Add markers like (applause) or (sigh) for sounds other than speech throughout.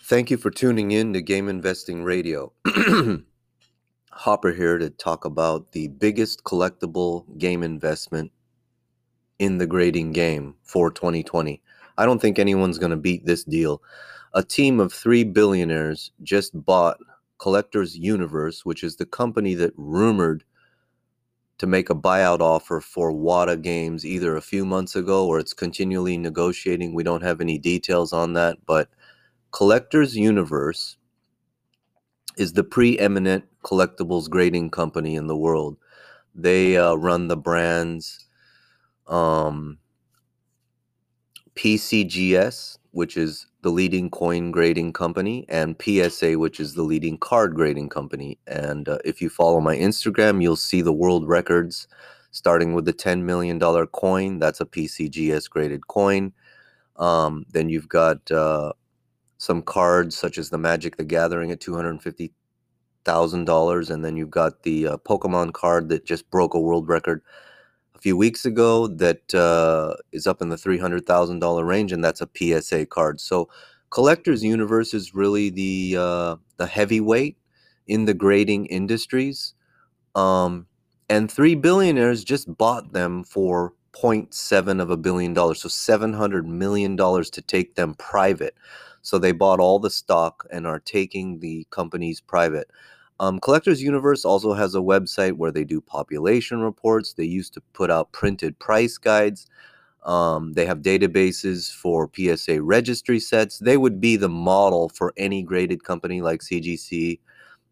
Thank you for tuning in to Game Investing Radio. (clears throat) Hopper here to talk about the biggest collectible game investment in the grading game for 2020. I don't think anyone's going to beat this deal. A team of three billionaires just bought Collectors Universe, which is the company that rumored to make a buyout offer for Wata Games either a few months ago or it's continually negotiating. We don't have any details on that, but Collectors Universe is the preeminent collectibles grading company in the world. They uh, run the brands um, PCGS, which is the leading coin grading company, and PSA, which is the leading card grading company. And uh, if you follow my Instagram, you'll see the world records starting with the $10 million coin. That's a PCGS graded coin. Um, then you've got uh, some cards such as the Magic the Gathering at $250,000. And then you've got the uh, Pokemon card that just broke a world record a few weeks ago that uh, is up in the $300,000 range, and that's a PSA card. So, Collectors Universe is really the uh, the heavyweight in the grading industries, um, and three billionaires just bought them for 0.7 of a billion dollars, so 700 million dollars to take them private. So they bought all the stock and are taking the companies private. Um, Collectors Universe also has a website where they do population reports. They used to put out printed price guides. Um, they have databases for PSA registry sets. They would be the model for any graded company like CGC,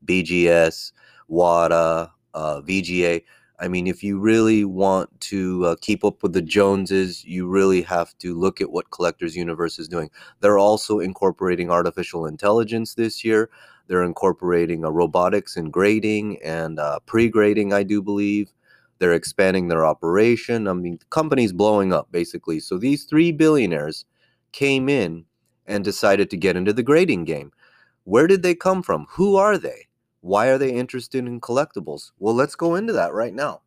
BGS, WATA, uh, VGA. I mean, if you really want to uh, keep up with the Joneses, you really have to look at what Collectors Universe is doing. They're also incorporating artificial intelligence this year. They're incorporating a robotics and grading and uh, pre-grading, I do believe. They're expanding their operation. I mean, the company's blowing up basically. So these three billionaires came in and decided to get into the grading game. Where did they come from? Who are they? Why are they interested in collectibles? Well, let's go into that right now.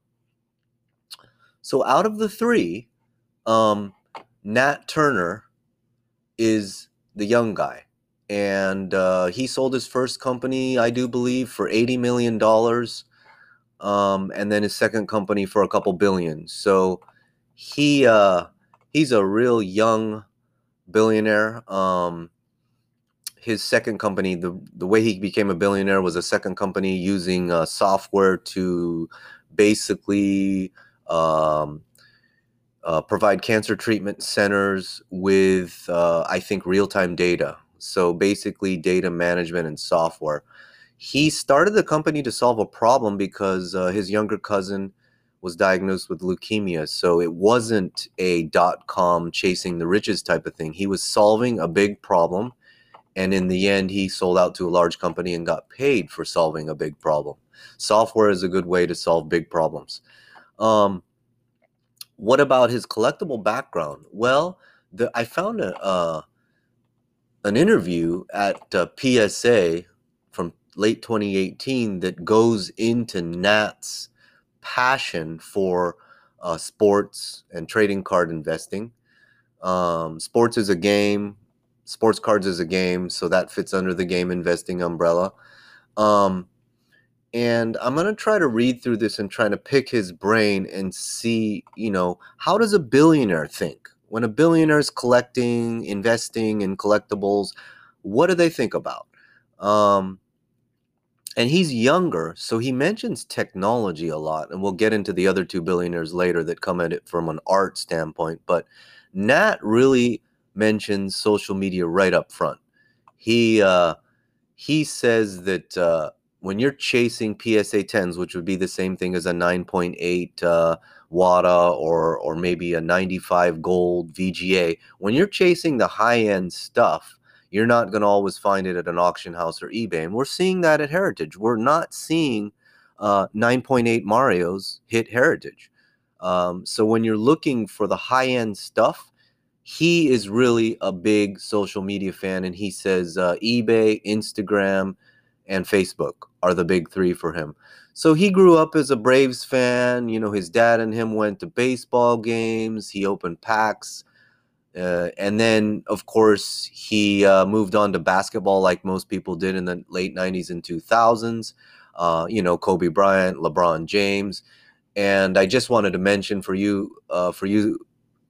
So, out of the three, um, Nat Turner is the young guy and uh, he sold his first company, I do believe, for eighty million dollars, um, and then his second company for a couple billion. So he uh, he's a real young billionaire. Um, his second company, the the way he became a billionaire was a second company using uh, software to basically um, uh, provide cancer treatment centers with, uh, I think, real time data. So basically, data management and software. He started the company to solve a problem because uh, his younger cousin was diagnosed with leukemia. So it wasn't a dot com chasing the riches type of thing. He was solving a big problem. And in the end, he sold out to a large company and got paid for solving a big problem. Software is a good way to solve big problems. Um, what about his collectible background? Well, the, I found a, uh, an interview at uh, PSA from late 2018 that goes into Nat's passion for uh, sports and trading card investing. Um, sports is a game, sports cards is a game, so that fits under the game investing umbrella. Um, and I'm going to try to read through this and try to pick his brain and see, you know, how does a billionaire think? when a billionaire is collecting, investing in collectibles, what do they think about? Um, and he's younger, so he mentions technology a lot, and we'll get into the other two billionaires later that come at it from an art standpoint. But Nat really mentions social media right up front. He uh, he says that uh, when you're chasing PSA 10s, which would be the same thing as a 9.8 uh, WATA or or maybe a 95 gold VGA, when you're chasing the high end stuff, you're not going to always find it at an auction house or eBay. And we're seeing that at Heritage. We're not seeing uh, 9.8 Marios hit Heritage. Um, so when you're looking for the high end stuff, he is really a big social media fan, and he says uh, eBay, Instagram, and Facebook are the big three for him. So he grew up as a Braves fan. You know, his dad and him went to baseball games. He opened packs Uh, and then, of course, he uh, moved on to basketball like most people did in the late 90s and 2000s. Uh, you know, Kobe Bryant, LeBron James. And I just wanted to mention for you, uh, for you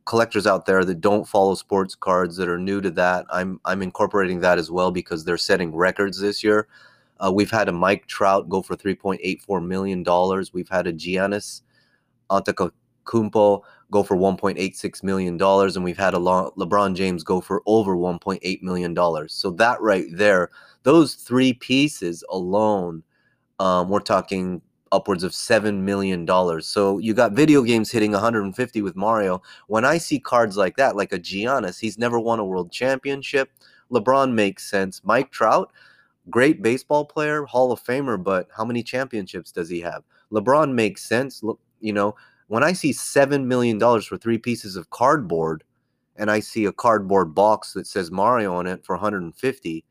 collectors out there that don't follow sports cards that are new to that, I'm I'm incorporating that as well because they're setting records this year. Uh, we've had a Mike Trout go for 3.84 million dollars. We've had a Giannis Antetokounmpo go for 1.86 million dollars, and we've had a LeBron James go for over 1.8 million dollars. So that right there, those three pieces alone, um, we're talking upwards of seven million dollars. So you got video games hitting 150 with Mario. When I see cards like that, like a Giannis, he's never won a world championship. LeBron makes sense. Mike Trout, great baseball player, Hall of Famer, but how many championships does he have? LeBron makes sense. Look, you know, when I see seven million dollars for three pieces of cardboard, and I see a cardboard box that says Mario on it for 150,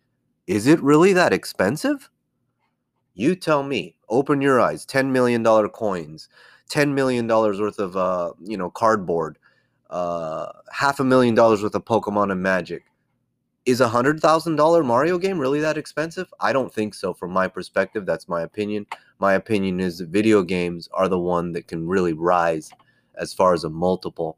is it really that expensive? You tell me. Open your eyes. Ten million dollar coins, ten million dollars worth of uh, you know, cardboard, uh, half a million dollars worth of Pokemon and Magic. Is a hundred thousand dollar Mario game really that expensive? I don't think so. From my perspective, that's my opinion. My opinion is that video games are the one that can really rise as far as a multiple.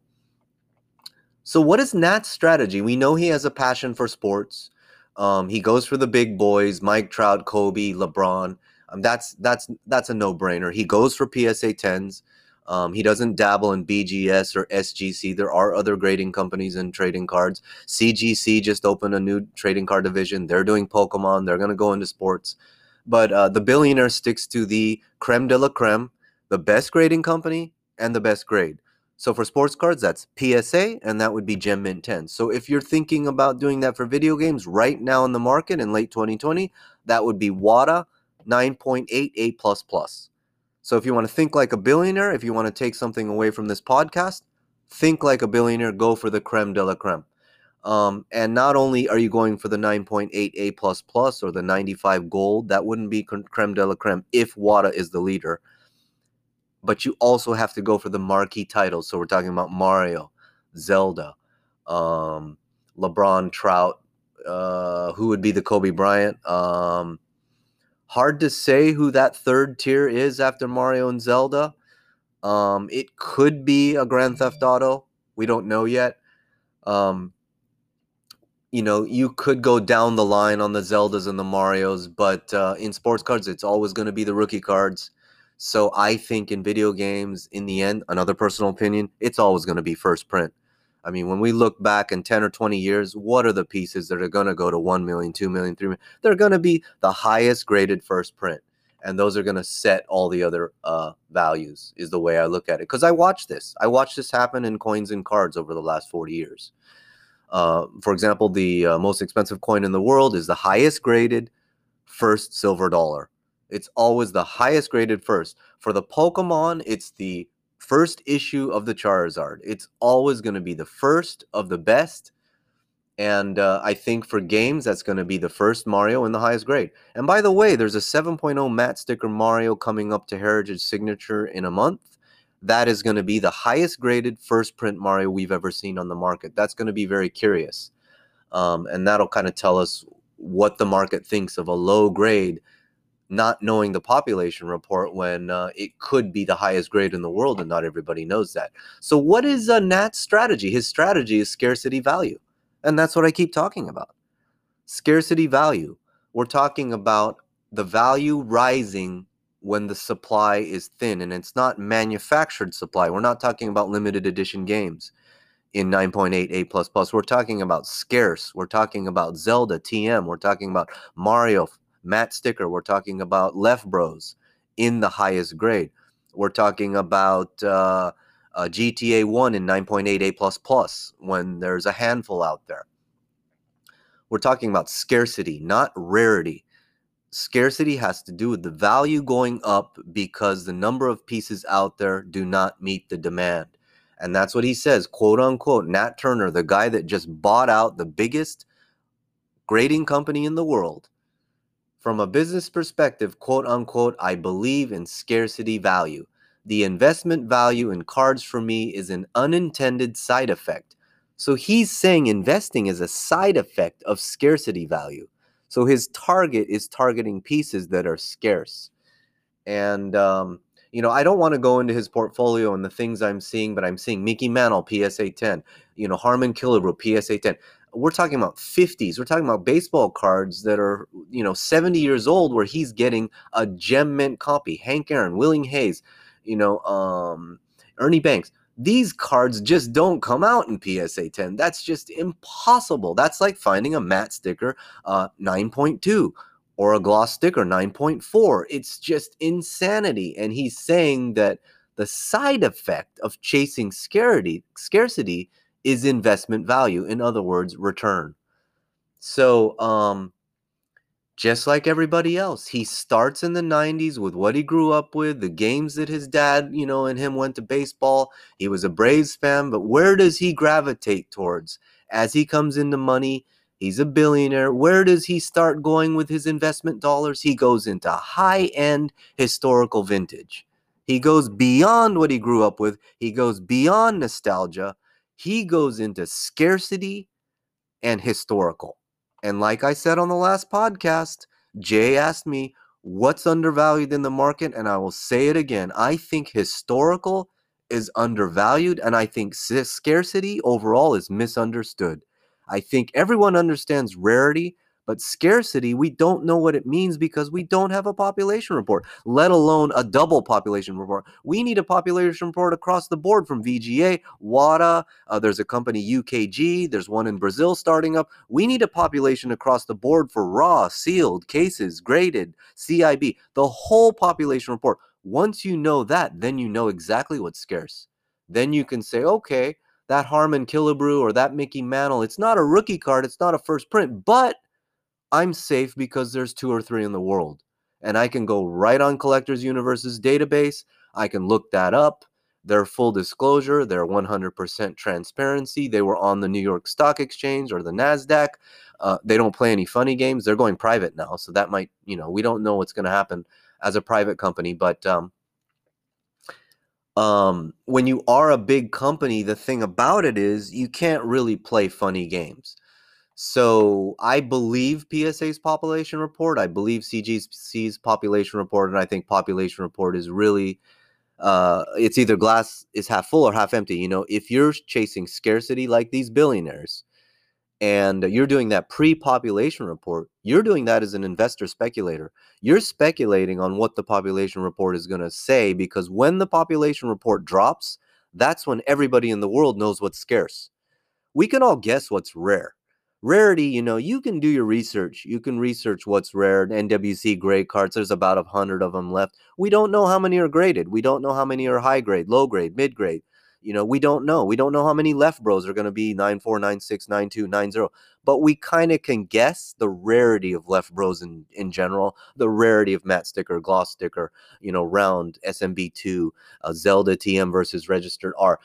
So, what is Nat's strategy? We know he has a passion for sports. Um, he goes for the big boys, Mike Trout, Kobe, LeBron. Um, that's that's that's a no-brainer. He goes for PSA 10s. Um, he doesn't dabble in BGS or SGC. There are other grading companies and trading cards. CGC just opened a new trading card division. They're doing Pokemon. They're going to go into sports. But uh, the billionaire sticks to the creme de la creme, the best grading company and the best grade. So for sports cards, that's PSA, and that would be Gem Mint 10. So if you're thinking about doing that for video games right now in the market in late 2020, that would be WATA 9.88 So if you want to think like a billionaire, if you want to take something away from this podcast, think like a billionaire, go for the creme de la creme. Um, and not only are you going for the 9.8 A plus plus or the 95 gold, that wouldn't be creme de la creme if WATA is the leader but you also have to go for the marquee titles. So we're talking about Mario, Zelda, um, LeBron, Trout. Uh, who would be the Kobe Bryant? Um, hard to say who that third tier is after Mario and Zelda. Um, it could be a Grand Theft Auto. We don't know yet. Um, you know, you could go down the line on the Zeldas and the Marios, but uh, in sports cards, it's always going to be the rookie cards. So I think in video games, in the end, another personal opinion, it's always going to be first print. I mean, when we look back in 10 or 20 years, what are the pieces that are going to go to 1 million, 2 million, 3 million? They're going to be the highest graded first print. And those are going to set all the other uh, values, is the way I look at it. Because I watched this. I watched this happen in coins and cards over the last 40 years. Uh, for example, the uh, most expensive coin in the world is the highest graded first silver dollar. It's always the highest graded first. For the Pokemon, it's the first issue of the Charizard. It's always going to be the first of the best. And uh, I think for games, that's going to be the first Mario in the highest grade. And by the way, there's a 7.0 matte sticker Mario coming up to Heritage Signature in a month. That is going to be the highest graded first print Mario we've ever seen on the market. That's going to be very curious. Um, and that'll kind of tell us what the market thinks of a low grade not knowing the population report when uh, it could be the highest grade in the world and not everybody knows that. So, what is uh, Nat's strategy? His strategy is scarcity value. And that's what I keep talking about. Scarcity value. We're talking about the value rising when the supply is thin and it's not manufactured supply. We're not talking about limited edition games in 9.8 A++. plus plus. We're talking about scarce. We're talking about Zelda TM. We're talking about Mario Matte Sticker. We're talking about Left Bros in the highest grade. We're talking about uh, uh, GTA 1 in 9.88 plus plus when there's a handful out there. We're talking about scarcity, not rarity. Scarcity has to do with the value going up because the number of pieces out there do not meet the demand. And that's what he says, quote unquote. Nat Turner, the guy that just bought out the biggest grading company in the world, from a business perspective, quote unquote, I believe in scarcity value. The investment value in cards for me is an unintended side effect. So he's saying investing is a side effect of scarcity value. So his target is targeting pieces that are scarce. And, um, you know, I don't want to go into his portfolio and the things I'm seeing, but I'm seeing Mickey Mantle, PSA 10, you know, Harmon Killebrew, PSA 10. We're talking about 50s. We're talking about baseball cards that are, you know, 70 years old where he's getting a gem mint copy. Hank Aaron, Willie Mays, you know, um, Ernie Banks these cards just don't come out in PSA 10. That's just impossible. That's like finding a matte sticker uh, 9.2 or a gloss sticker 9.4. It's just insanity. And he's saying that the side effect of chasing scarcity, scarcity is investment value. In other words, return. So, um, just like everybody else. He starts in the 90s with what he grew up with, the games that his dad, you know, and him went to baseball. He was a Braves fan, but where does he gravitate towards as he comes into money? He's a billionaire. Where does he start going with his investment dollars? He goes into high end historical vintage. He goes beyond what he grew up with, he goes beyond nostalgia. He goes into scarcity and historical. And like I said on the last podcast, Jay asked me what's undervalued in the market, and I will say it again. I think historical is undervalued, and I think scarcity overall is misunderstood. I think everyone understands rarity, but scarcity, we don't know what it means because we don't have a population report, let alone a double population report. We need a population report across the board from VGA, WATA, uh, there's a company UKG, there's one in Brazil starting up. We need a population across the board for raw, sealed, cases, graded, CIB, the whole population report. Once you know that, then you know exactly what's scarce. Then you can say, okay, that Harmon Killebrew or that Mickey Mantle, it's not a rookie card, it's not a first print, but I'm safe because there's two or three in the world. And I can go right on Collectors Universe's database. I can look that up. Their full disclosure, their 100% transparency. They were on the New York Stock Exchange or the NASDAQ. Uh, they don't play any funny games. They're going private now. So that might, you know, we don't know what's going to happen as a private company. But um, um, when you are a big company, the thing about it is you can't really play funny games. So I believe PSA's population report. I believe CGC's population report, and I think population report is really uh, it's either glass is half full or half empty. You know, if you're chasing scarcity like these billionaires, and you're doing that pre-population report, you're doing that as an investor speculator. You're speculating on what the population report is going to say because when the population report drops, that's when everybody in the world knows what's scarce. We can all guess what's rare rarity, you know, you can do your research. You can research what's rare. NWC grade cards, there's about a hundred of them left. We don't know how many are graded. We don't know how many are high grade, low grade, mid grade. You know, we don't know. We don't know how many left bros are going to be 94, 96, 92, 90. But we kind of can guess the rarity of left bros in, in general, the rarity of matte sticker, gloss sticker, you know, round, SMB2, uh, Zelda TM versus registered R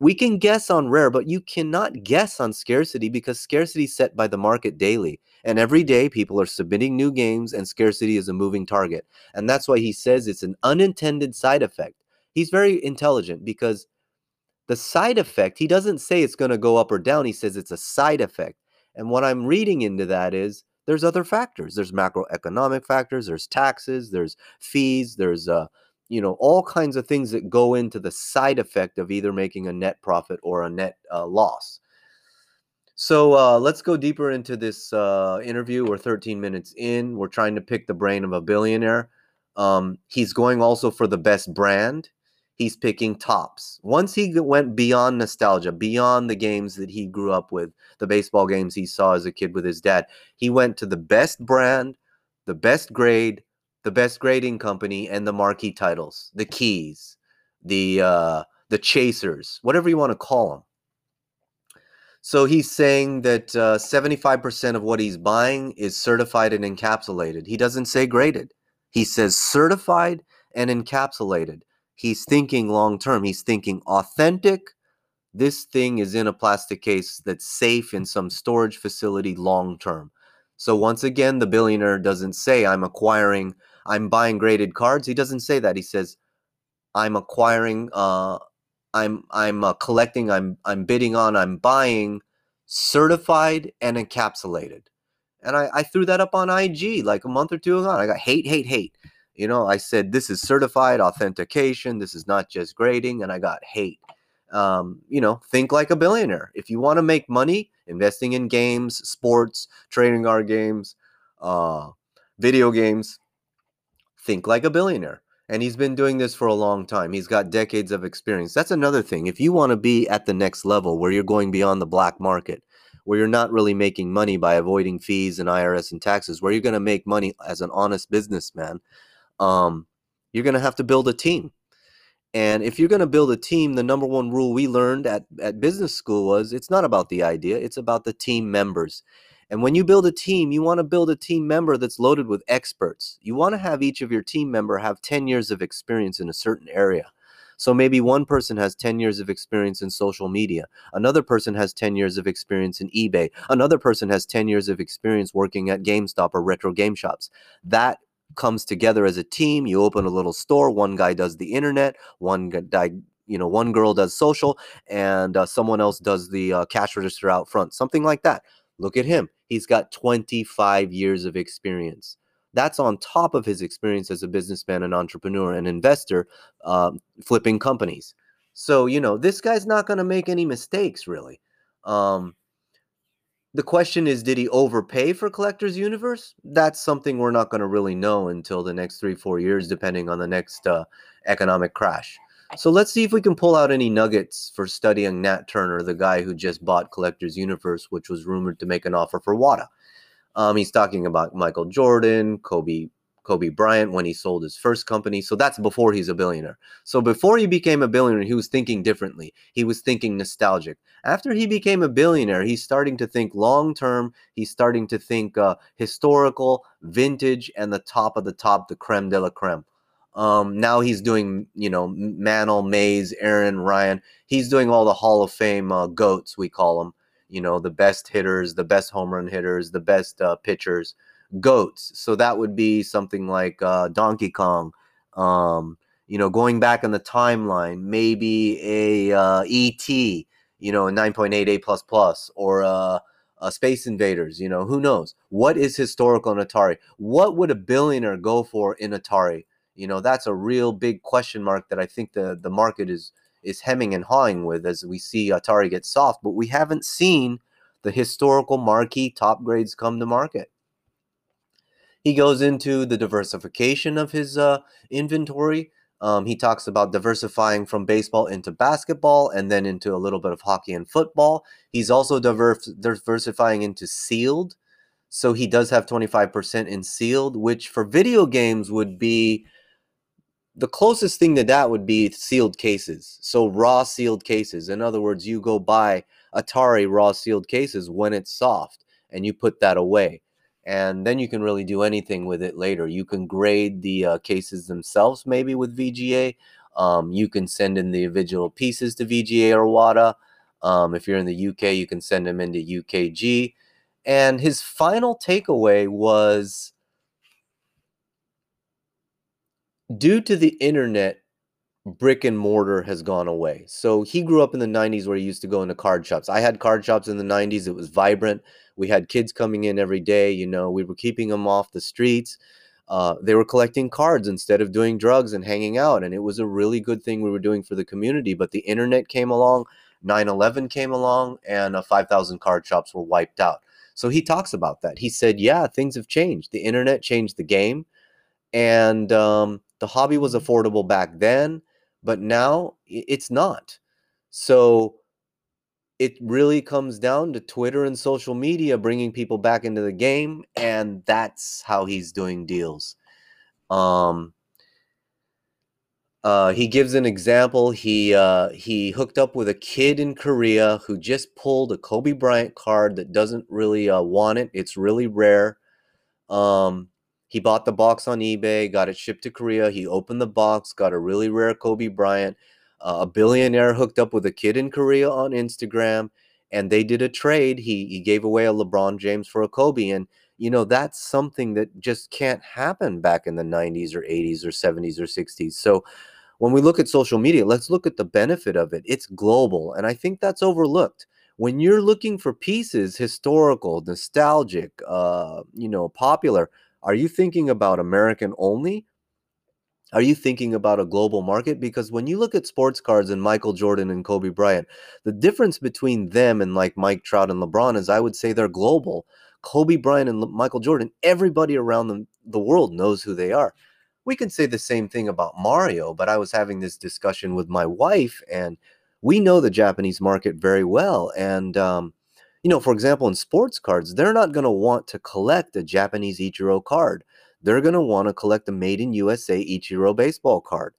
we can guess on rare, but you cannot guess on scarcity because scarcity is set by the market daily. And every day people are submitting new games and scarcity is a moving target. And that's why he says it's an unintended side effect. He's very intelligent because the side effect, he doesn't say it's going to go up or down. He says it's a side effect. And what I'm reading into that is there's other factors. There's macroeconomic factors, there's taxes, there's fees, there's uh, you know all kinds of things that go into the side effect of either making a net profit or a net uh, loss. So uh, let's go deeper into this uh, interview. We're 13 minutes in. We're trying to pick the brain of a billionaire. Um, he's going also for the best brand. He's picking Topps. Once he went beyond nostalgia beyond the games that he grew up with the baseball games he saw as a kid with his dad he went to the best brand the best grade the best grading company and the marquee titles, the keys, the uh, the chasers, whatever you want to call them. So he's saying that uh, 75% of what he's buying is certified and encapsulated. He doesn't say graded. He says certified and encapsulated. He's thinking long term. He's thinking authentic. This thing is in a plastic case that's safe in some storage facility long term. So once again, the billionaire doesn't say I'm acquiring I'm buying graded cards. He doesn't say that. He says, I'm acquiring uh, I'm I'm uh, collecting, I'm I'm bidding on, I'm buying certified and encapsulated. And I, I threw that up on IG like a month or two ago. I got hate, hate, hate. You know, I said this is certified authentication. This is not just grading, and I got hate. Um, you know, think like a billionaire. If you want to make money investing in games, sports, trading card games, uh, video games, think like a billionaire. And he's been doing this for a long time. He's got decades of experience. That's another thing. If you want to be at the next level where you're going beyond the black market, where you're not really making money by avoiding fees and IRS and taxes, where you're going to make money as an honest businessman, um, you're going to have to build a team. And if you're going to build a team, the number one rule we learned at, at business school was it's not about the idea, it's about the team members. And when you build a team, you want to build a team member that's loaded with experts. You want to have each of your team member have 10 years of experience in a certain area. So maybe one person has 10 years of experience in social media. Another person has 10 years of experience in eBay. Another person has 10 years of experience working at GameStop or retro game shops. That comes together as a team. You open a little store. One guy does the internet. One guy, you know, one girl does social, and uh, someone else does the uh, cash register out front. Something like that. Look at him. He's got 25 years of experience. That's on top of his experience as a businessman, an entrepreneur, an investor, uh, flipping companies. So, you know, this guy's not going to make any mistakes, really. Um, the question is, did he overpay for Collector's Universe? That's something we're not going to really know until the next three, four years, depending on the next uh, economic crash. So let's see if we can pull out any nuggets for studying Nat Turner, the guy who just bought Collector's Universe, which was rumored to make an offer for WATA. Um, he's talking about Michael Jordan, Kobe Kobe Bryant when he sold his first company. So that's before he's a billionaire. So before he became a billionaire, he was thinking differently. He was thinking nostalgic. After he became a billionaire, he's starting to think long term. He's starting to think uh, historical, vintage, and the top of the top, the creme de la creme. Um, now he's doing, you know, Mantle, Mays, Aaron, Ryan. He's doing all the Hall of Fame uh, goats, we call them. You know, the best hitters, the best home run hitters, the best uh, pitchers goats. So that would be something like uh, Donkey Kong. Um, you know, going back in the timeline, maybe a uh, ET, you know, a 9.88 plus plus, or uh, a Space Invaders. You know, who knows? What is historical in Atari? What would a billionaire go for in Atari? You know, that's a real big question mark that I think the the market is is hemming and hawing with as we see Atari get soft. But we haven't seen the historical marquee top grades come to market. He goes into the diversification of his uh, inventory. Um, he talks about diversifying from baseball into basketball and then into a little bit of hockey and football. He's also diverse, diversifying into sealed. So he does have 25% in sealed, which for video games would be the closest thing to that would be sealed cases. So raw sealed cases. In other words, you go buy Atari raw sealed cases when it's soft and you put that away and then you can really do anything with it later. You can grade the uh, cases themselves, maybe with VGA. Um, you can send in the individual pieces to VGA or WATA. Um, if you're in the UK, you can send them into UKG. And his final takeaway was due to the internet, brick and mortar has gone away. So he grew up in the 90s where he used to go into card shops. I had card shops in the 90s. It was vibrant. We had kids coming in every day. You know, we were keeping them off the streets. Uh, they were collecting cards instead of doing drugs and hanging out. And it was a really good thing we were doing for the community. But the internet came along, 9 11 came along, and uh, 5,000 card shops were wiped out. So he talks about that. He said, Yeah, things have changed. The internet changed the game. And um, the hobby was affordable back then but now it's not. So it really comes down to Twitter and social media bringing people back into the game, and that's how he's doing deals. Um, uh, he gives an example. He uh, he hooked up with a kid in Korea who just pulled a Kobe Bryant card that doesn't really uh, want it. It's really rare. Um, he bought the box on eBay, got it shipped to Korea. He opened the box, got a really rare Kobe Bryant. Uh, a billionaire hooked up with a kid in Korea on Instagram, and they did a trade. He he gave away a LeBron James for a Kobe, and you know that's something that just can't happen back in the 90s or 80s or 70s or 60s. So when we look at social media, let's look at the benefit of it. It's global, and I think that's overlooked. When you're looking for pieces, historical, nostalgic, uh, you know, popular, are you thinking about American only? Are you thinking about a global market? Because when you look at sports cards and Michael Jordan and Kobe Bryant, the difference between them and like Mike Trout and LeBron is I would say they're global. Kobe Bryant and Michael Jordan, everybody around them, the world knows who they are we can say the same thing about Mario, but I was having this discussion with my wife, and we know the Japanese market very well. And, um, you know, for example, in sports cards, they're not going to want to collect a Japanese Ichiro card. They're going to want to collect a made in USA Ichiro baseball card.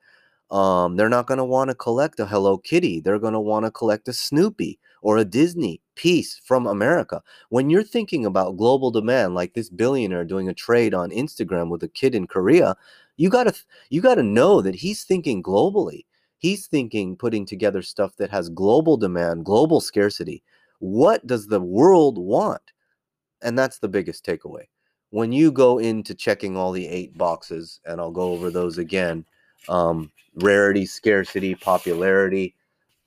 Um, they're not going to want to collect a Hello Kitty. They're going to want to collect a Snoopy or a Disney piece from America. When you're thinking about global demand, like this billionaire doing a trade on Instagram with a kid in Korea, you gotta you gotta know that he's thinking globally. He's thinking putting together stuff that has global demand, global scarcity. What does the world want? And that's the biggest takeaway. When you go into checking all the eight boxes, and I'll go over those again um, rarity, scarcity, popularity,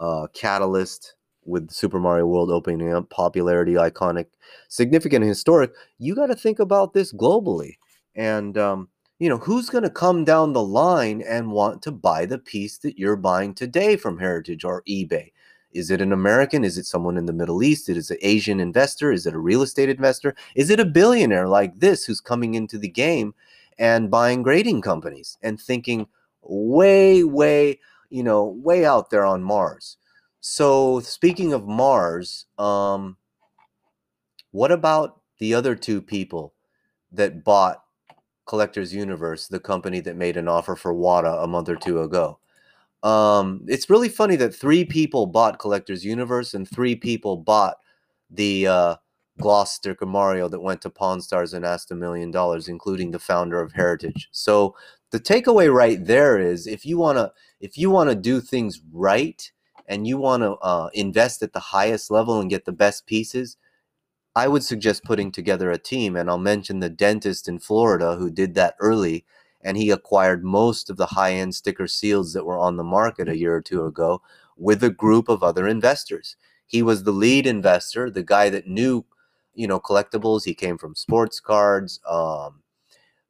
uh, catalyst, with Super Mario World opening up, popularity, iconic, significant, historic, you got to think about this globally. And, um, you know, who's going to come down the line and want to buy the piece that you're buying today from Heritage or eBay? Is it an American? Is it someone in the Middle East? Is it an Asian investor? Is it a real estate investor? Is it a billionaire like this who's coming into the game and buying grading companies and thinking way, way, you know, way out there on Mars? So speaking of Mars, um, what about the other two people that bought Collectors Universe, the company that made an offer for WATA a month or two ago? Um, it's really funny that three people bought Collectors Universe and three people bought the uh, gloss sticker Mario that went to Pawn Stars and asked a million dollars, including the founder of Heritage. So the takeaway right there is if you wanna if you wanna do things right and you want to uh, invest at the highest level and get the best pieces, I would suggest putting together a team. And I'll mention the dentist in Florida who did that early, and he acquired most of the high end sticker seals that were on the market a year or two ago with a group of other investors. He was the lead investor, the guy that knew, you know, collectibles. He came from sports cards, um,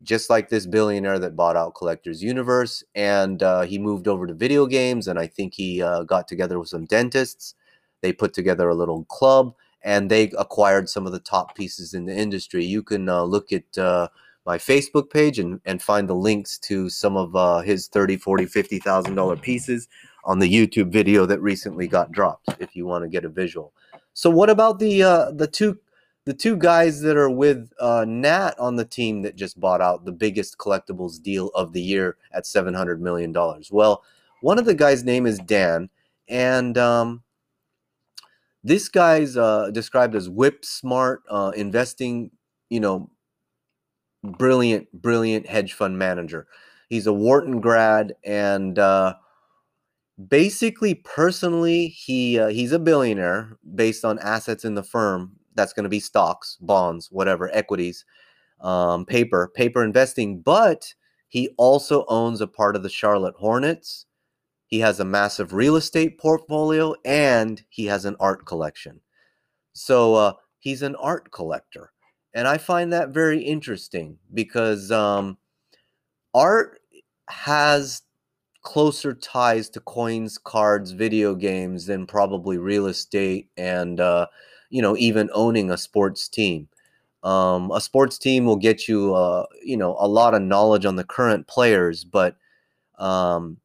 just like this billionaire that bought out Collectors Universe. And uh, he moved over to video games, and I think he uh, got together with some dentists. They put together a little club, and they acquired some of the top pieces in the industry. You can uh, look at uh, my Facebook page and, and find the links to some of uh, his 30, 40, $50,000 pieces on the YouTube video that recently got dropped if you want to get a visual. So what about the uh, the two the two guys that are with uh, Nat on the team that just bought out the biggest collectibles deal of the year at $700 million. Well, one of the guys' name is Dan, and um, this guy's uh, described as whip smart, uh, investing, you know, brilliant, brilliant hedge fund manager. He's a Wharton grad, and uh, basically, personally, he uh, he's a billionaire based on assets in the firm that's going to be stocks, bonds, whatever, equities, um, paper, paper investing. But he also owns a part of the Charlotte Hornets. He has a massive real estate portfolio and he has an art collection. So uh, he's an art collector. And I find that very interesting because um, art has closer ties to coins, cards, video games than probably real estate and uh, you know, even owning a sports team. Um, a sports team will get you, uh, you know, a lot of knowledge on the current players, but um,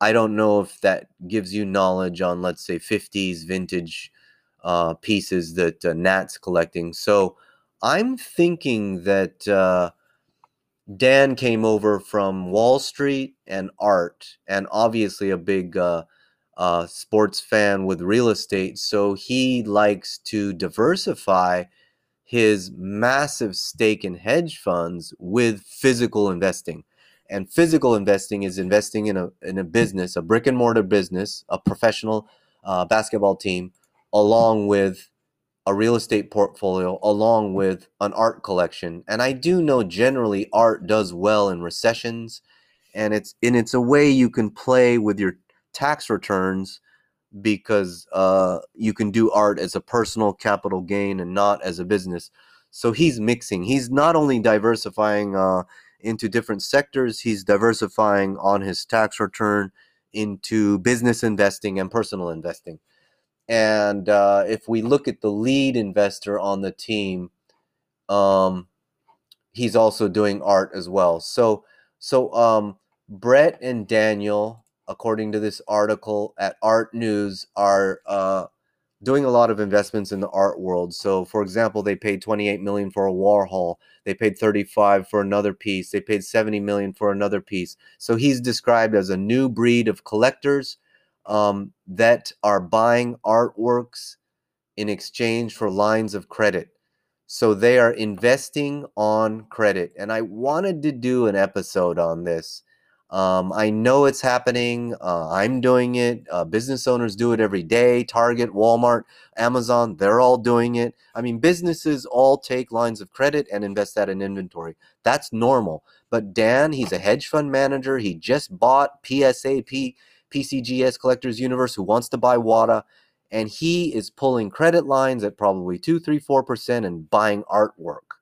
I don't know if that gives you knowledge on, let's say, 50s vintage uh, pieces that uh, Nat's collecting. So I'm thinking that uh, Dan came over from Wall Street and art, and obviously a big uh, uh, sports fan with real estate. So he likes to diversify his massive stake in hedge funds with physical investing. And physical investing is investing in a, in a business, a brick and mortar business, a professional uh, basketball team, along with a real estate portfolio, along with an art collection. And I do know generally art does well in recessions and it's and it's a way you can play with your tax returns because uh, you can do art as a personal capital gain and not as a business. So he's mixing. He's not only diversifying uh, into different sectors, he's diversifying on his tax return into business investing and personal investing. And uh, if we look at the lead investor on the team, um, he's also doing art as well. So, so um, Brett and Daniel according to this article at Art News, are uh, doing a lot of investments in the art world. So, for example, they paid 28 million for a Warhol. They paid 35 for another piece. They paid 70 million for another piece. So he's described as a new breed of collectors um, that are buying artworks in exchange for lines of credit. So they are investing on credit. And I wanted to do an episode on this um, I know it's happening. Uh, I'm doing it. Uh, business owners do it every day. Target, Walmart, Amazon, they're all doing it. I mean, businesses all take lines of credit and invest that in inventory. That's normal. But Dan, he's a hedge fund manager. He just bought PSAP, PCGS Collectors Universe, who wants to buy WATA, And he is pulling credit lines at probably 2, 3, 4% and buying artwork.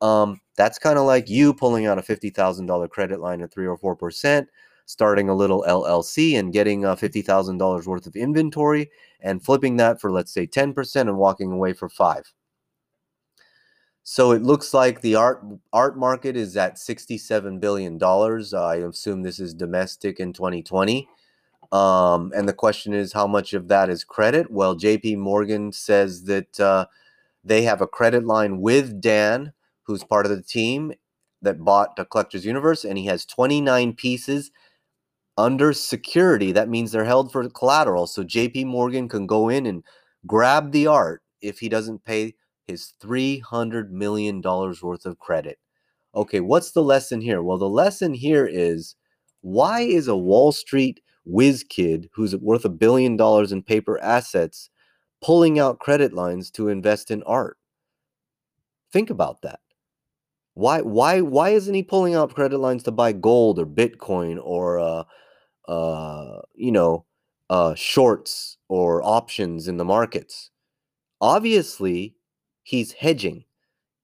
Um, that's kind of like you pulling out a $50,000 credit line at 3 or 4%, starting a little LLC and getting uh, $50,000 worth of inventory and flipping that for, let's say, 10% and walking away for 5 so it looks like the art art market is at 67 billion dollars. Uh, I assume this is domestic in 2020. Um, and the question is, how much of that is credit? Well, J.P. Morgan says that uh, they have a credit line with Dan who's part of the team that bought the Collector's Universe, and he has 29 pieces under security. That means they're held for collateral. So JP Morgan can go in and grab the art if he doesn't pay his $300 million worth of credit. Okay, what's the lesson here? Well, the lesson here is why is a Wall Street whiz kid who's worth a billion dollars in paper assets pulling out credit lines to invest in art? Think about that. Why why why isn't he pulling out credit lines to buy gold or Bitcoin or uh uh you know uh shorts or options in the markets? Obviously, he's hedging.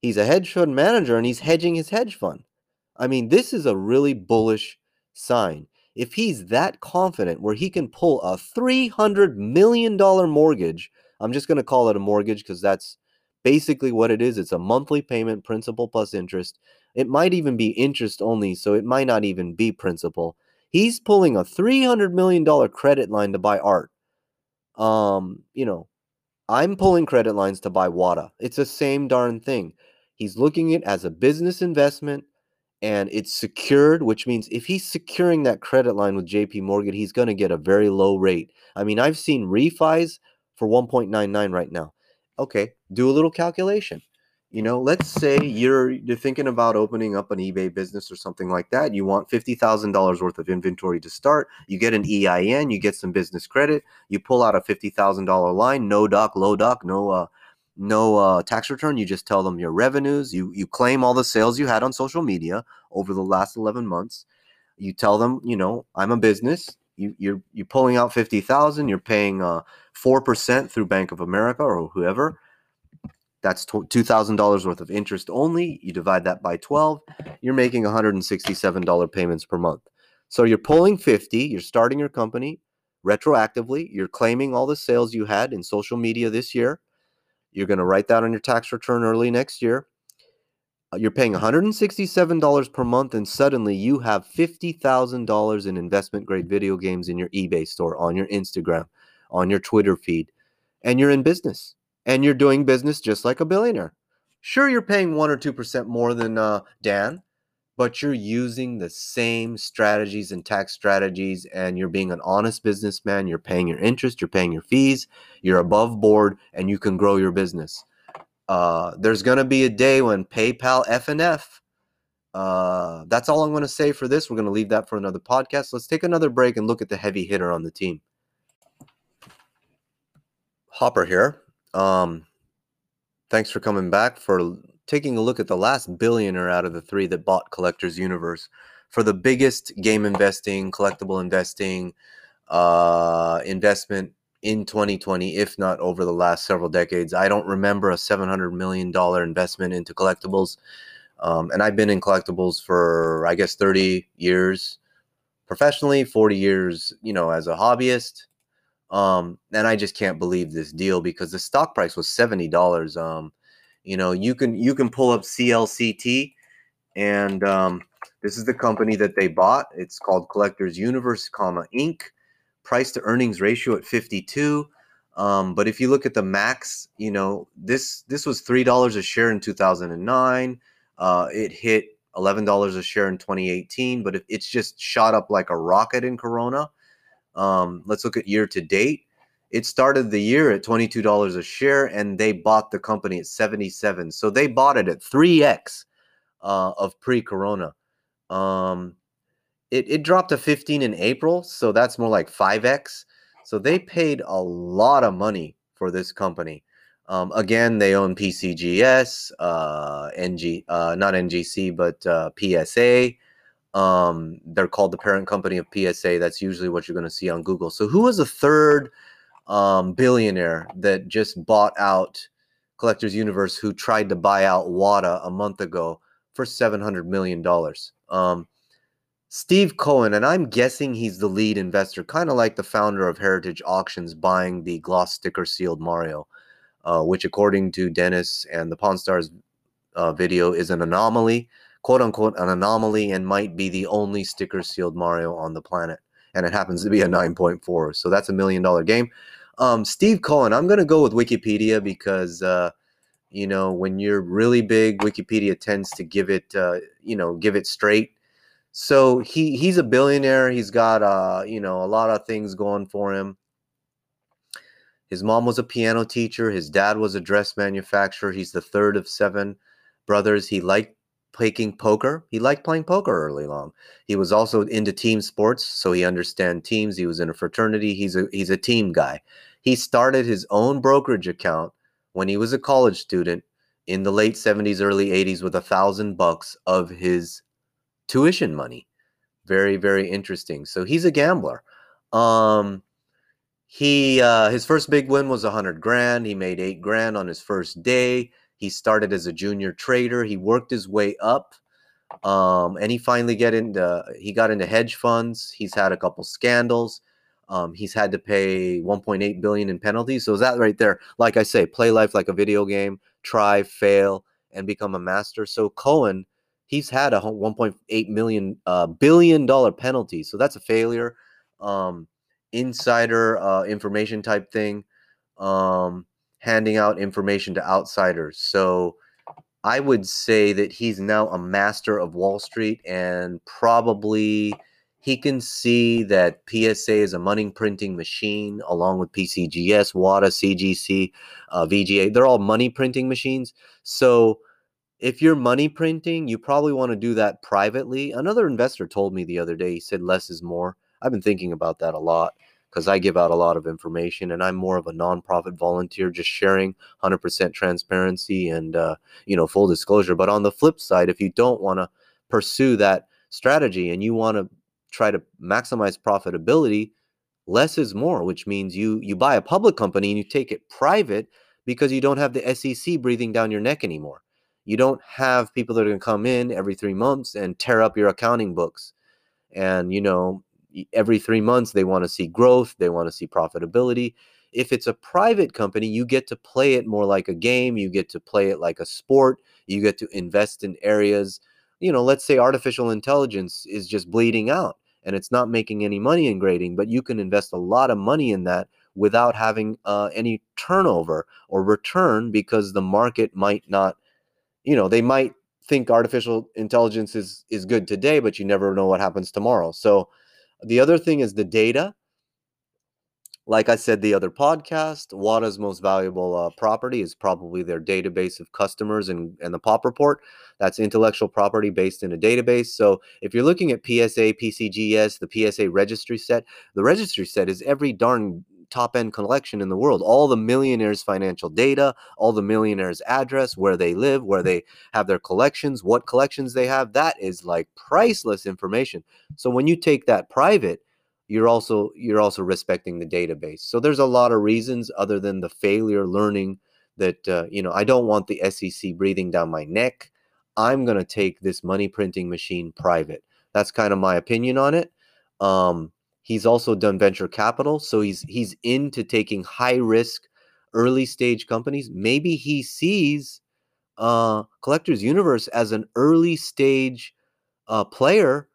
He's a hedge fund manager and he's hedging his hedge fund. I mean, this is a really bullish sign. If he's that confident where he can pull a $300 million mortgage, I'm just going to call it a mortgage because that's basically what it is it's a monthly payment principal plus interest. It might even be interest only so it might not even be principal. He's pulling a 300 million dollar credit line to buy art. Um you know i'm pulling credit lines to buy wata it's the same darn thing. He's looking at it as a business investment and it's secured which means if he's securing that credit line with jp morgan he's going to get a very low rate i mean i've seen refis for 1.99 right now okay, do a little calculation. You know, let's say you're you're thinking about opening up an eBay business or something like that. You want fifty thousand dollars worth of inventory to start. You get an EIN, you get some business credit, you pull out a fifty thousand dollar line, no doc, low doc, no uh, no uh, tax return. You just tell them your revenues. You you claim all the sales you had on social media over the last eleven months. You tell them, you know, I'm a business. You you're you're pulling out fifty thousand. You're paying uh 4% through Bank of America or whoever. That's $2,000 worth of interest only. You divide that by 12, you're making $167 payments per month. So you're pulling 50, you're starting your company retroactively, you're claiming all the sales you had in social media this year. You're going to write that on your tax return early next year. Uh, you're paying $167 per month, and suddenly you have $50,000 in investment grade video games in your eBay store, on your Instagram, on your Twitter feed, and you're in business and you're doing business just like a billionaire. Sure, you're paying 1 or 2% more than uh, Dan, but you're using the same strategies and tax strategies, and you're being an honest businessman. You're paying your interest, you're paying your fees, you're above board, and you can grow your business. Uh, there's going to be a day when PayPal F and F. Uh, that's all I'm going to say for this. We're going to leave that for another podcast. Let's take another break and look at the heavy hitter on the team. Hopper here. Um, thanks for coming back for taking a look at the last billionaire out of the three that bought Collector's Universe for the biggest game investing, collectible investing, uh, investment in 2020, if not over the last several decades. I don't remember a $700 million investment into collectibles. Um, and I've been in collectibles for, I guess, 30 years professionally, 40 years, you know, as a hobbyist. Um, and I just can't believe this deal because the stock price was $70. Um, you know, you can you can pull up CLCT and um, this is the company that they bought. It's called Collectors Universe, comma Inc. Price to earnings ratio at 52. Um, but if you look at the max, you know this this was three dollars a share in 2009. Uh, it hit eleven dollars a share in 2018, but it's just shot up like a rocket in Corona. Um, let's look at year to date. It started the year at $22 a share, and they bought the company at 77. So they bought it at 3x uh, of pre-corona. Um, it, it dropped to 15 in April, so that's more like 5x. So they paid a lot of money for this company. Um, again, they own PCGS, uh, NG, uh, not NGC, but uh, PSA. Um, they're called the parent company of PSA. That's usually what you're going to see on Google. So, who was the third um, billionaire that just bought out Collectors Universe, who tried to buy out WATA a month ago for $700 million. Um, Steve Cohen, and I'm guessing he's the lead investor, kind of like the founder of Heritage Auctions buying the gloss sticker sealed Mario, uh, which, according to Dennis and the Pawn Stars uh, video, is an anomaly, quote unquote, an anomaly, and might be the only sticker sealed Mario on the planet. And it happens to be a 9.4. So that's a million dollar game. Um, Steve Cohen, I'm going to go with Wikipedia because. Uh, you know when you're really big wikipedia tends to give it uh, you know give it straight so he he's a billionaire he's got uh you know a lot of things going for him his mom was a piano teacher his dad was a dress manufacturer he's the third of seven brothers he liked playing poker he liked playing poker early on he was also into team sports so he understand teams he was in a fraternity he's a he's a team guy he started his own brokerage account when he was a college student in the late 70s, early 80s with a thousand bucks of his tuition money. Very, very interesting. So he's a gambler. Um, he uh, his first big win was a hundred grand. He made eight grand on his first day. He started as a junior trader. He worked his way up, um, and he finally get into he got into hedge funds. He's had a couple scandals. Um, he's had to pay 1.8 billion in penalties. So is that right there? Like I say, play life like a video game, try, fail, and become a master. So Cohen, he's had a 1.8 million uh, billion dollar penalty. So that's a failure. Um, insider uh, information type thing, um, handing out information to outsiders. So I would say that he's now a master of Wall Street and probably he can see that PSA is a money printing machine along with PCGS, WATA, CGC, uh, VGA. They're all money printing machines. So if you're money printing, you probably want to do that privately. Another investor told me the other day, he said less is more. I've been thinking about that a lot because I give out a lot of information and I'm more of a nonprofit volunteer, just sharing 100% transparency and, uh, you know, full disclosure. But on the flip side, if you don't want to pursue that strategy and you want to try to maximize profitability, less is more, which means you you buy a public company and you take it private because you don't have the SEC breathing down your neck anymore. You don't have people that are going to come in every 3 months and tear up your accounting books. And you know, every 3 months they want to see growth, they want to see profitability. If it's a private company, you get to play it more like a game, you get to play it like a sport, you get to invest in areas you know, let's say artificial intelligence is just bleeding out and it's not making any money in grading, but you can invest a lot of money in that without having uh, any turnover or return because the market might not, you know, they might think artificial intelligence is is good today, but you never know what happens tomorrow. So the other thing is the data. Like I said, the other podcast, WATA's most valuable uh, property is probably their database of customers and, and the POP report. That's intellectual property based in a database. So if you're looking at PSA, PCGS, the PSA registry set, the registry set is every darn top end collection in the world. All the millionaires' financial data, all the millionaires' address, where they live, where they have their collections, what collections they have. That is like priceless information. So when you take that private, you're also you're also respecting the database. So there's a lot of reasons other than the failure learning that uh, you know I don't want the SEC breathing down my neck. I'm going to take this money printing machine private. That's kind of my opinion on it. Um, he's also done venture capital, so he's he's into taking high risk, early stage companies. Maybe he sees uh, Collectors Universe as an early stage uh, player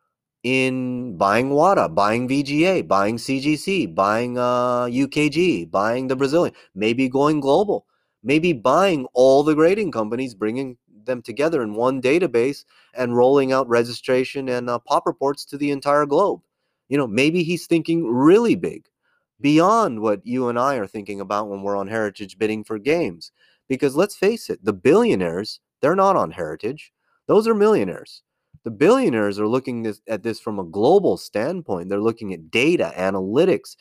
in buying WATA, buying VGA, buying CGC, buying uh, UKG, buying the Brazilian, maybe going global, maybe buying all the grading companies, bringing them together in one database and rolling out registration and uh, pop reports to the entire globe. You know, maybe he's thinking really big beyond what you and I are thinking about when we're on heritage bidding for games. Because let's face it, the billionaires, they're not on heritage. Those are millionaires. The billionaires are looking this, at this from a global standpoint. They're looking at data, analytics,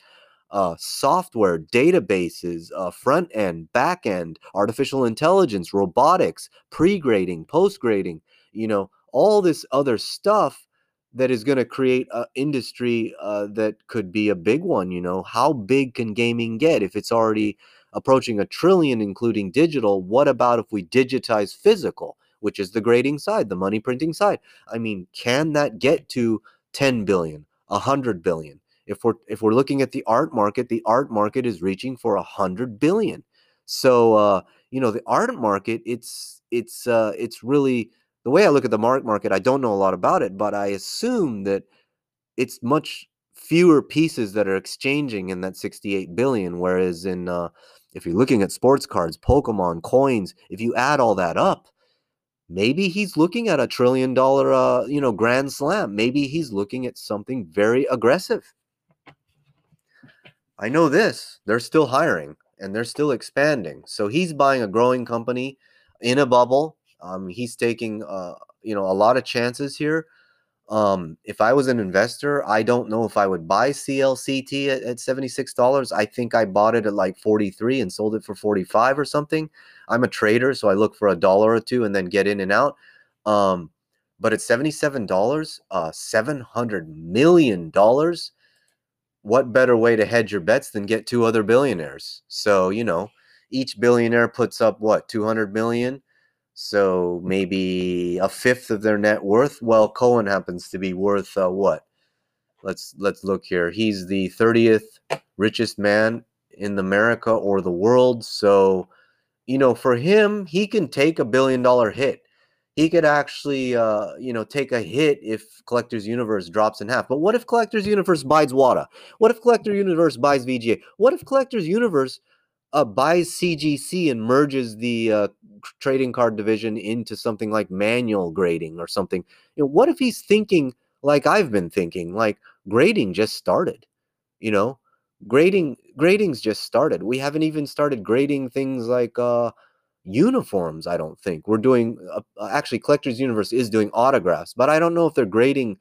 uh, software, databases, uh, front end, back end, artificial intelligence, robotics, pre grading, post grading, you know, all this other stuff that is going to create an industry uh, that could be a big one. You know, how big can gaming get if it's already approaching a trillion, including digital? What about if we digitize physical, which is the grading side, the money printing side? I mean, can that get to 10 billion, 100 billion? if we're if we're looking at the art market, the art market is reaching for a hundred billion. So uh, you know the art market, it's it's uh, it's really the way I look at the art market. I don't know a lot about it, but I assume that it's much fewer pieces that are exchanging in that 68 billion. Whereas in uh, if you're looking at sports cards, Pokemon, coins, if you add all that up, maybe he's looking at a trillion dollar uh, you know grand slam. Maybe he's looking at something very aggressive. I know this. They're still hiring and they're still expanding. So he's buying a growing company in a bubble. Um, he's taking uh, you know a lot of chances here. Um, if I was an investor, I don't know if I would buy CLCT at, at $76. I think I bought it at like 43 and sold it for 45 or something. I'm a trader, so I look for a dollar or two and then get in and out. Um, but at $77, uh, $700 million what better way to hedge your bets than get two other billionaires? So, you know, each billionaire puts up what, 200 million? So maybe a fifth of their net worth. Well, Cohen happens to be worth uh, what? Let's let's look here. He's the 30th richest man in America or the world. So, you know, for him, he can take a billion dollar hit he could actually uh, you know take a hit if collector's universe drops in half but what if collector's universe buys wata what if collector universe buys vga what if collector's universe uh, buys cgc and merges the uh, trading card division into something like manual grading or something. You know what if he's thinking like i've been thinking like grading just started you know? Grading grading's just started. We haven't even started grading things like uh uniforms i don't think. We're doing uh, uh, actually collectors universe is doing autographs but i don't know if they're grading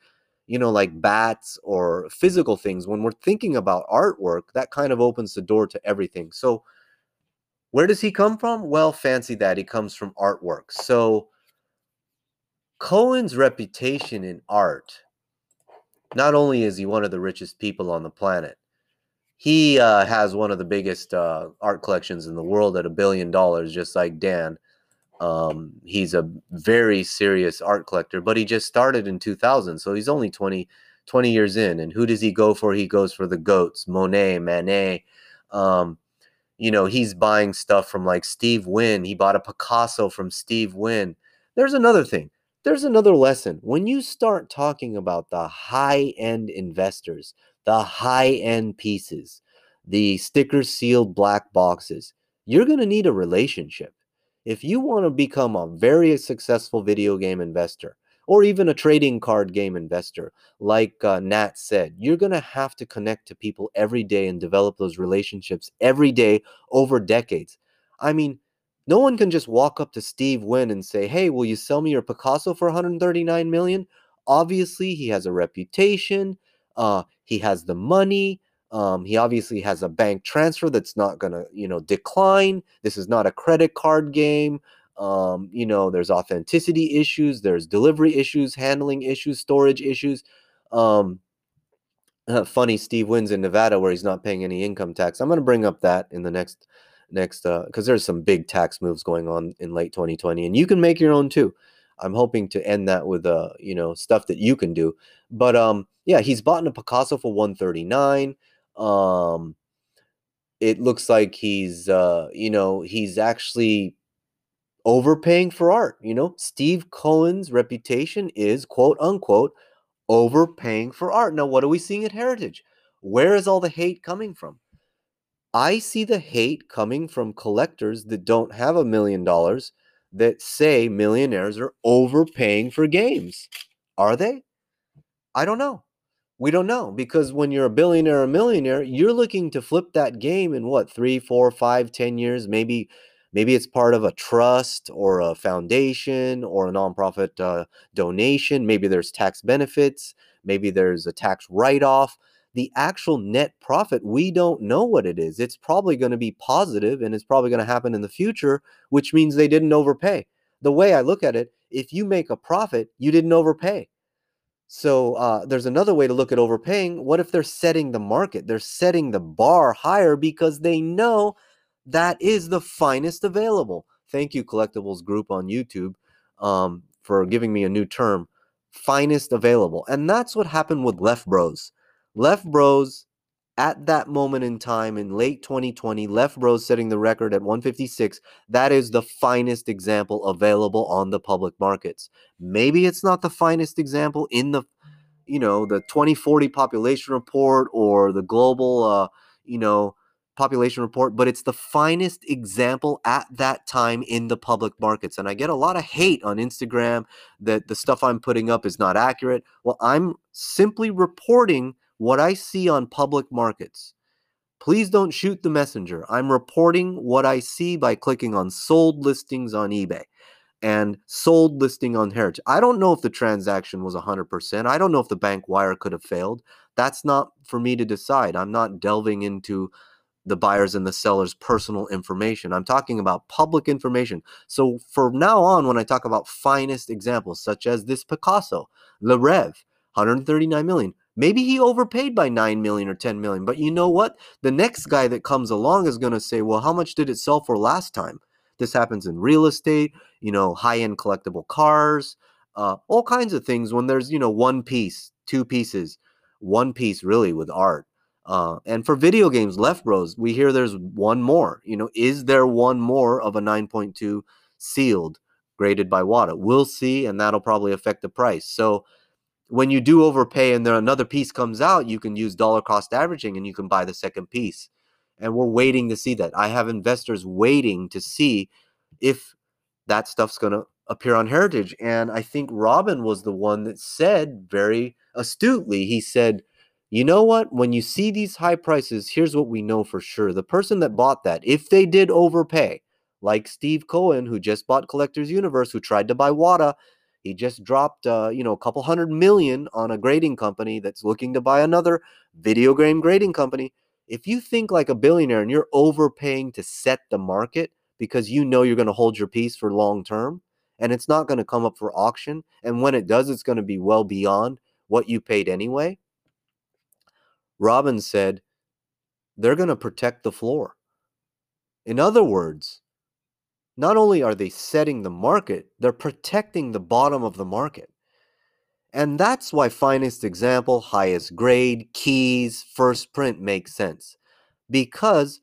you know like bats or physical things. When we're thinking about artwork that kind of opens the door to everything. So where does he come from well fancy that he comes from artwork so cohen's reputation in art not only is he one of the richest people on the planet he uh, has one of the biggest uh, art collections in the world at a billion dollars, just like Dan. Um, he's a very serious art collector, but he just started in 2000, so he's only 20, 20 years in. And who does he go for? He goes for the goats, Monet, Manet. Um, you know, he's buying stuff from like Steve Wynn. He bought a Picasso from Steve Wynn. There's another thing. There's another lesson. When you start talking about the high end investors, the high end pieces, the sticker sealed black boxes, you're going to need a relationship. If you want to become a very successful video game investor, or even a trading card game investor, like uh, Nat said, you're going to have to connect to people every day and develop those relationships every day over decades. I mean, no one can just walk up to Steve Wynn and say, "Hey, will you sell me your Picasso for 139 million?" Obviously, he has a reputation. Uh, he has the money. Um, he obviously has a bank transfer that's not to, you know, decline. This is not a credit card game. Um, you know, there's authenticity issues, there's delivery issues, handling issues, storage issues. Um, uh, funny, Steve Wynn's in Nevada where he's not paying any income tax. I'm going to bring up that in the next next because uh, there's some big tax moves going on in late 2020, and you can make your own too. I'm hoping to end that with uh, you know, stuff that you can do. But um, yeah, he's bought a Picasso for 139. Um, it looks like he's uh, you know, he's actually overpaying for art. You know, Steve Cohen's reputation is quote unquote overpaying for art. Now, what are we seeing at Heritage? Where is all the hate coming from? I see the hate coming from collectors that don't have a million dollars that say millionaires are overpaying for games. Are they? I don't know. We don't know because when you're a billionaire or a millionaire, you're looking to flip that game in what three, four, five, ten years, maybe Maybe it's part of a trust or a foundation or a nonprofit uh, donation. Maybe there's tax benefits. Maybe there's a tax write off. The actual net profit, we don't know what it is. It's probably going to be positive and it's probably going to happen in the future, which means they didn't overpay. The way I look at it, if you make a profit, you didn't overpay. So uh, there's another way to look at overpaying. What if they're setting the market? They're setting the bar higher because they know that is the finest available. Thank you, Collectibles Group on YouTube, um, for giving me a new term. Finest available. And that's what happened with Left Bros. Left Bros at that moment in time in late 2020, Left Bros setting the record at 156. That is the finest example available on the public markets. Maybe it's not the finest example in the, you know, the 2040 population report or the global, uh, you know, population report, but it's the finest example at that time in the public markets. And I get a lot of hate on Instagram that the stuff I'm putting up is not accurate. Well, I'm simply reporting what I see on public markets. Please don't shoot the messenger. I'm reporting what I see by clicking on sold listings on eBay and sold listing on Heritage. I don't know if the transaction was 100%. I don't know if the bank wire could have failed. That's not for me to decide. I'm not delving into the buyers and the sellers personal information. I'm talking about public information. So from now on when i talk about finest examples such as this picasso Le Rêve 139 million. Maybe he overpaid by 9 million or 10 million but you know what? The next guy that comes along is going to say well how much did it sell for last time? This happens in real estate you know high-end collectible cars uh, all kinds of things when there's you know one piece two pieces one piece really with art uh, and for video games, Left Bros, we hear there's one more. You know, is there one more of a 9.2 sealed, graded by WATA? We'll see, and that'll probably affect the price. So when you do overpay and there another piece comes out, you can use dollar cost averaging and you can buy the second piece. And we're waiting to see that. I have investors waiting to see if that stuff's going to appear on Heritage. And I think Robin was the one that said very astutely, he said, you know what? When you see these high prices, here's what we know for sure. The person that bought that, if they did overpay, like Steve Cohen, who just bought Collectors Universe, who tried to buy WATA, he just dropped, uh, you know, a couple hundred million on a grading company that's looking to buy another video game grading company. If you think like a billionaire and you're overpaying to set the market because you know you're going to hold your peace for long term and it's not going to come up for auction, and when it does, it's going to be well beyond what you paid anyway Robin said, they're going to protect the floor. In other words, not only are they setting the market, they're protecting the bottom of the market. And that's why finest example, highest grade, keys, first print makes sense. Because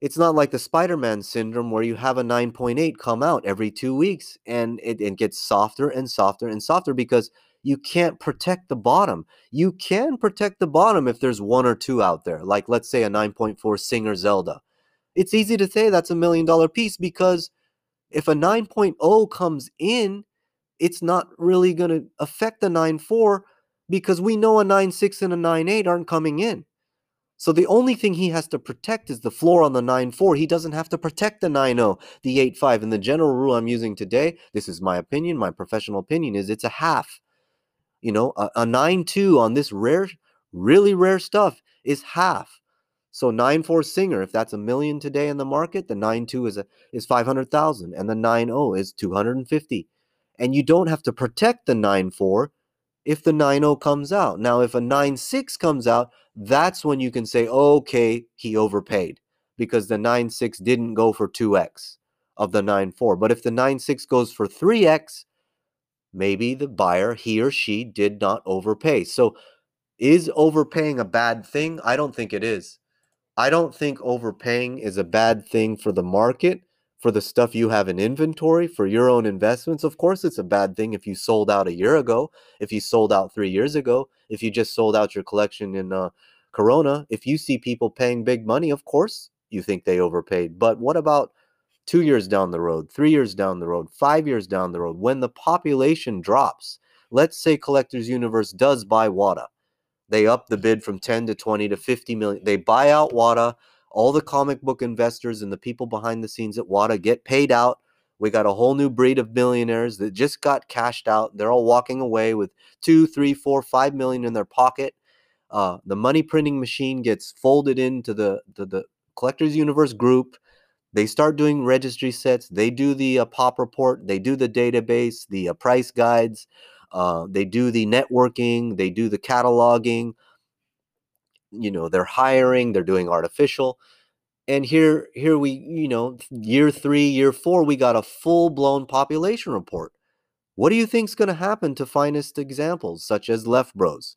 it's not like the Spider Man syndrome where you have a 9.8 come out every two weeks and it, it gets softer and softer and softer because you can't protect the bottom. You can protect the bottom if there's one or two out there, like let's say a 9.4 Singer Zelda. It's easy to say that's a million dollar piece because if a 9.0 comes in, it's not really going to affect the 9.4 because we know a 9.6 and a 9.8 aren't coming in. So the only thing he has to protect is the floor on the 9.4. He doesn't have to protect the 9.0, the 8.5. And the general rule I'm using today, this is my opinion, my professional opinion, is it's a half you know, a, a 9-2 on this rare, really rare stuff is half. So 9-4 Singer, if that's a million today in the market, the 9.2 is a, is 500,000 and the 9-0 is 250. And you don't have to protect the 9-4 if the 9-0 comes out. Now, if a 9-6 comes out, that's when you can say, okay, he overpaid because the 9-6 didn't go for 2x of the 9-4. But if the 9-6 goes for 3x, maybe the buyer, he or she, did not overpay. So, is overpaying a bad thing? I don't think it is. I don't think overpaying is a bad thing for the market for the stuff you have in inventory for your own investments. Of course, it's a bad thing if you sold out a year ago, if you sold out three years ago, if you just sold out your collection in uh, Corona. If you see people paying big money, of course you think they overpaid. But what about two years down the road, three years down the road, five years down the road, when the population drops? Let's say Collectors Universe does buy WATA. They up the bid from 10 to 20 to 50 million. They buy out WATA. all the comic book investors and the people behind the scenes at WATA get paid out. We got a whole new breed of billionaires that just got cashed out. They're all walking away with two, three, four, five million in their pocket. Uh, the money printing machine gets folded into the, the, the Collectors Universe group. They start doing registry sets. They do the uh, pop report. They do the database, the uh, price guides. Uh, they do the networking. They do the cataloging you know they're hiring they're doing artificial and here here we you know year three year four we got a full-blown population report what do you think is going to happen to finest examples such as left bros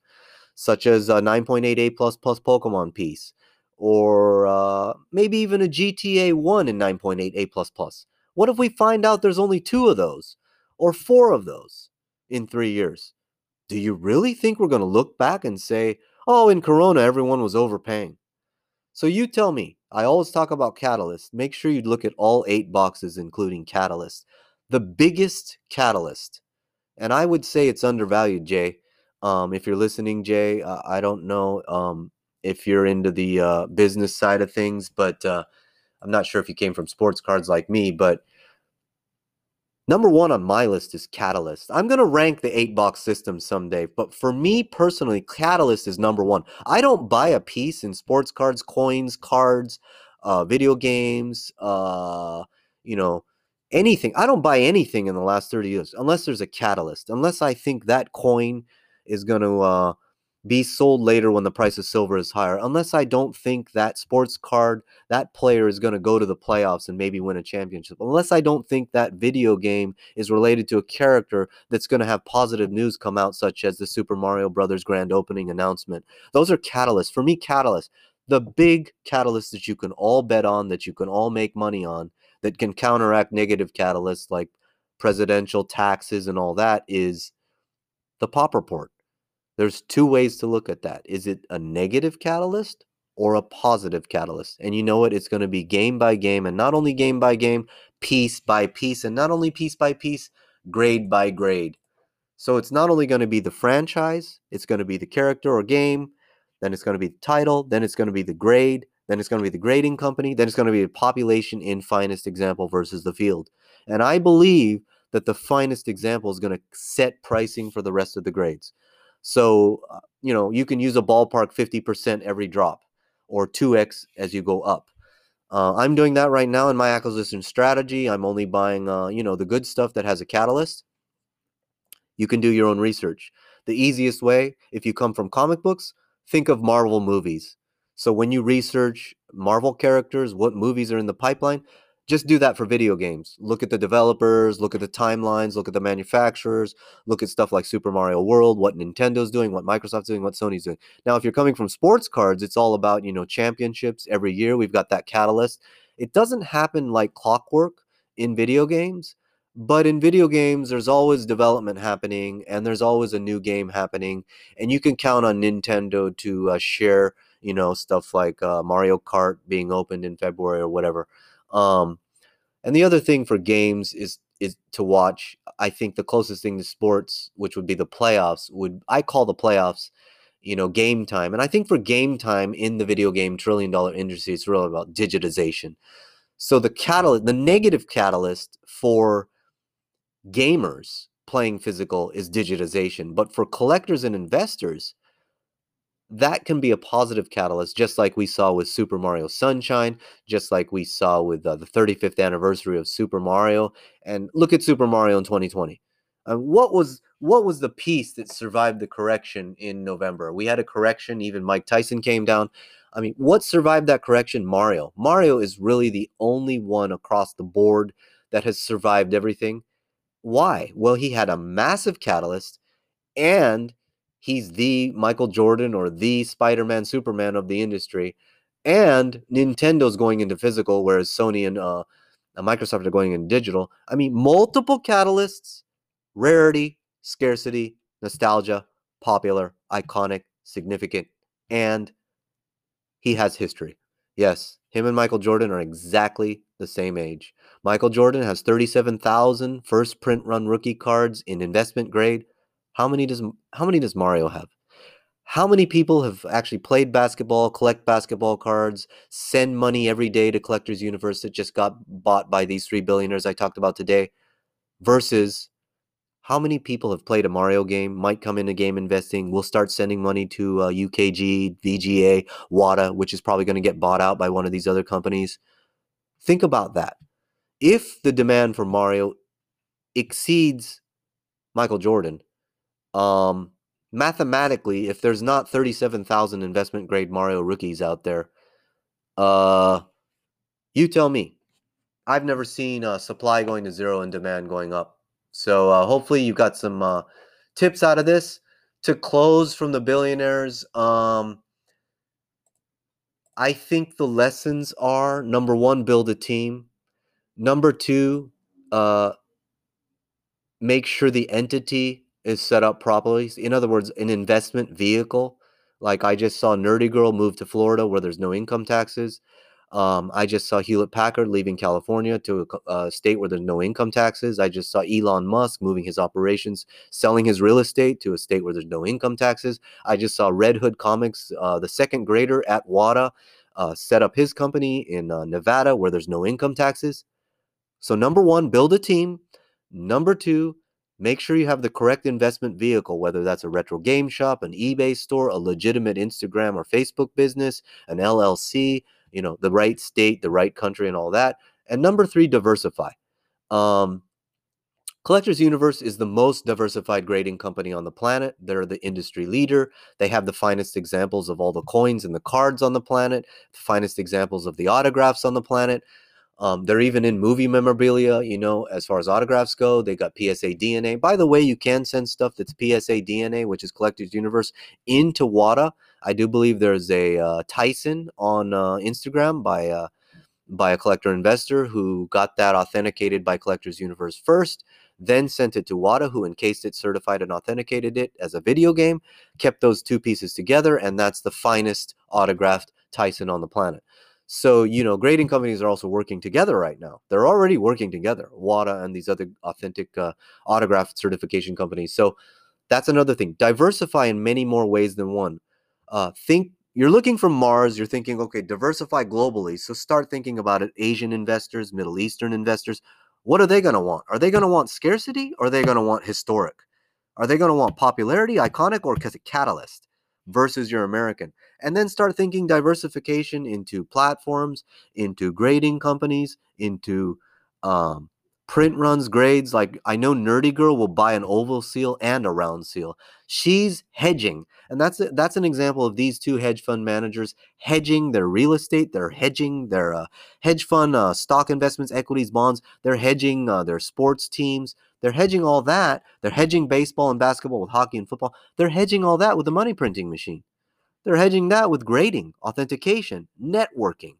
such as a 9.88 plus plus pokemon piece or uh, maybe even a gta 1 in 9.88 plus plus what if we find out there's only two of those or four of those in three years do you really think we're going to look back and say oh, in Corona, everyone was overpaying. So you tell me, I always talk about Catalyst. Make sure you look at all eight boxes, including Catalyst. The biggest catalyst, and I would say it's undervalued, Jay. Um, if you're listening, Jay, uh, I don't know um, if you're into the uh, business side of things, but uh, I'm not sure if you came from sports cards like me, but Number one on my list is Catalyst. I'm going to rank the eight box system someday, but for me personally, Catalyst is number one. I don't buy a piece in sports cards, coins, cards, uh, video games, uh, you know, anything. I don't buy anything in the last 30 years unless there's a catalyst, unless I think that coin is going to uh, be sold later when the price of silver is higher, unless I don't think that sports card, that player is going to go to the playoffs and maybe win a championship, unless I don't think that video game is related to a character that's going to have positive news come out, such as the Super Mario Brothers grand opening announcement. Those are catalysts. For me, catalysts, the big catalysts that you can all bet on, that you can all make money on, that can counteract negative catalysts like presidential taxes and all that is the pop report there's two ways to look at that. Is it a negative catalyst or a positive catalyst? And you know what? It's going to be game by game, and not only game by game, piece by piece, and not only piece by piece, grade by grade. So it's not only going to be the franchise, it's going to be the character or game, then it's going to be the title, then it's going to be the grade, then it's going to be the grading company, then it's going to be the population in finest example versus the field. And I believe that the finest example is going to set pricing for the rest of the grades. So, uh, you know, you can use a ballpark 50% every drop or 2x as you go up. Uh, I'm doing that right now in my acquisition strategy. I'm only buying, uh, you know, the good stuff that has a catalyst. You can do your own research. The easiest way, if you come from comic books, think of Marvel movies. So when you research Marvel characters, what movies are in the pipeline, just do that for video games. Look at the developers, look at the timelines, look at the manufacturers, look at stuff like Super Mario World, what Nintendo's doing, what Microsoft's doing, what Sony's doing. Now, if you're coming from sports cards, it's all about, you know, championships every year. We've got that catalyst. It doesn't happen like clockwork in video games, but in video games, there's always development happening and there's always a new game happening. And you can count on Nintendo to uh, share, you know, stuff like uh, Mario Kart being opened in February or whatever. Um, and the other thing for games is is to watch. I think the closest thing to sports, which would be the playoffs, would I call the playoffs, you know, game time. And I think for game time in the video game trillion dollar industry, it's really about digitization. So the catalyst, the negative catalyst for gamers playing physical is digitization. But for collectors and investors, that can be a positive catalyst, just like we saw with Super Mario Sunshine, just like we saw with uh, the 35th anniversary of Super Mario. And look at Super Mario in 2020. Uh, what was what was the piece that survived the correction in November? We had a correction. Even Mike Tyson came down. I mean, what survived that correction? Mario. Mario is really the only one across the board that has survived everything. Why? Well, he had a massive catalyst and he's the Michael Jordan or the Spider-Man Superman of the industry. And Nintendo's going into physical, whereas Sony and uh, Microsoft are going into digital. I mean, multiple catalysts, rarity, scarcity, nostalgia, popular, iconic, significant, and he has history. Yes, him and Michael Jordan are exactly the same age. Michael Jordan has 37,000 first print run rookie cards in investment grade. How many does how many does Mario have? How many people have actually played basketball, collect basketball cards, send money every day to Collectors Universe that just got bought by these three billionaires I talked about today versus how many people have played a Mario game, might come into game investing, will start sending money to uh, UKG, VGA, WATA, which is probably going to get bought out by one of these other companies. Think about that. If the demand for Mario exceeds Michael Jordan, um, mathematically, if there's not 37,000 investment grade Mario rookies out there, uh, you tell me. I've never seen uh, supply going to zero and demand going up. So uh, hopefully you've got some uh, tips out of this to close from the billionaires. Um, I think the lessons are number one, build a team. Number two, uh, make sure the entity is set up properly. In other words, an investment vehicle. Like I just saw Nerdy Girl move to Florida where there's no income taxes. Um, I just saw Hewlett Packard leaving California to a, a, state where there's no income taxes. I just saw Elon Musk moving his operations, selling his real estate to a state where there's no income taxes. I just saw Red Hood Comics, uh, the second grader at WATA, uh, set up his company in uh, Nevada where there's no income taxes. So, number one, build a team. Number two, make sure you have the correct investment vehicle, whether that's a retro game shop, an eBay store, a legitimate Instagram or Facebook business, an LLC you know the right state the right country and all that. And number three diversify. Um, collectors universe is the most diversified grading company on the planet. They're the industry leader. They have the finest examples of all the coins and the cards on the planet the finest examples of the autographs on the planet um, they're even in movie memorabilia, you know, as far as autographs go. They got PSA DNA. By the way, you can send stuff that's PSA DNA, which is Collectors Universe, into WATA. I do believe there's a uh, Tyson on uh, Instagram by uh, by a collector investor who got that authenticated by Collectors Universe first, then sent it to WATA, who encased it, certified, and authenticated it as a video game. Kept those two pieces together, and that's the finest autographed Tyson on the planet. So, you know, grading companies are also working together right now. They're already working together, WATA and these other authentic uh, autograph certification companies. So, that's another thing. Diversify in many more ways than one. Uh, think you're looking from Mars, you're thinking, okay, diversify globally. So, start thinking about it. Asian investors, Middle Eastern investors, what are they going to want? Are they going to want scarcity or are they going to want historic? Are they going to want popularity, iconic, or catalyst versus your American? and then start thinking diversification into platforms, into grading companies, into um, print runs, grades. Like I know Nerdy Girl will buy an oval seal and a round seal. She's hedging, and that's a, that's an example of these two hedge fund managers hedging their real estate. They're hedging their uh, hedge fund uh, stock investments, equities, bonds. They're hedging uh, their sports teams. They're hedging all that. They're hedging baseball and basketball with hockey and football. They're hedging all that with the money printing machine. They're hedging that with grading, authentication, networking,